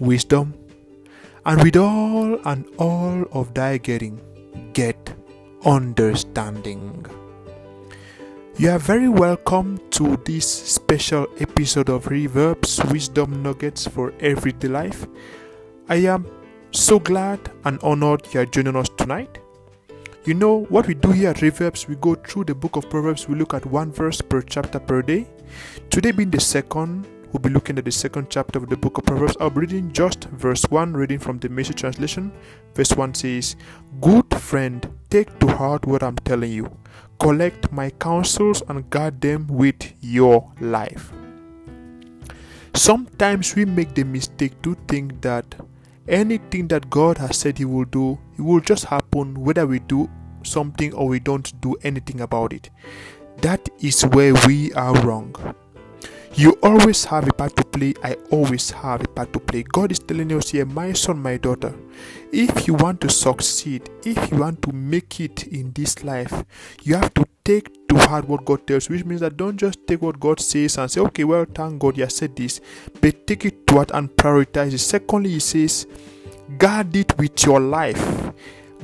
wisdom, and with all and all of thy getting, get understanding. You are very welcome to this special episode of Reverb's Wisdom Nuggets for Everyday Life. I am so glad and honored you are joining us tonight. You know what we do here at Reverbs, we go through the book of Proverbs, we look at one verse per chapter per day. Today being the second, we'll be looking at the second chapter of the book of Proverbs. I'll be reading just verse 1, reading from the Message translation. Verse 1 says, Good friend, take to heart what I'm telling you. Collect my counsels and guard them with your life. Sometimes we make the mistake to think that anything that God has said He will do, it will just happen whether we do something or we don't do anything about it. That is where we are wrong. You always have a part to play. I always have a part to play. God is telling us here, my son, my daughter, if you want to succeed, if you want to make it in this life, you have to take to heart what God tells which means that don't just take what God says and say, okay, well, thank God you said this, but take it to heart and prioritize it. Secondly, He says, guard it with your life.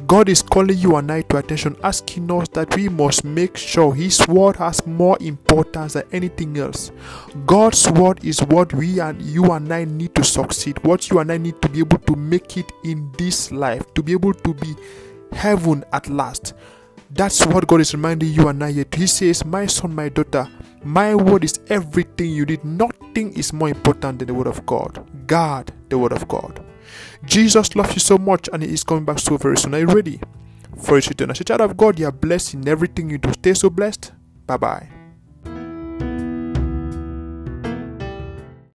God is calling you and I to attention, asking us that we must make sure His word has more importance than anything else. God's word is what we and you and I need to succeed, what you and I need to be able to make it in this life, to be able to be heaven at last. That's what God is reminding you and I yet. He says, My son, my daughter, my word is everything you need. Nothing is more important than the word of God. Guard the word of God. Jesus loves you so much and He is coming back so very soon. Are you ready for His return? As a child of God, you are blessed in everything you do. Stay so blessed. Bye bye.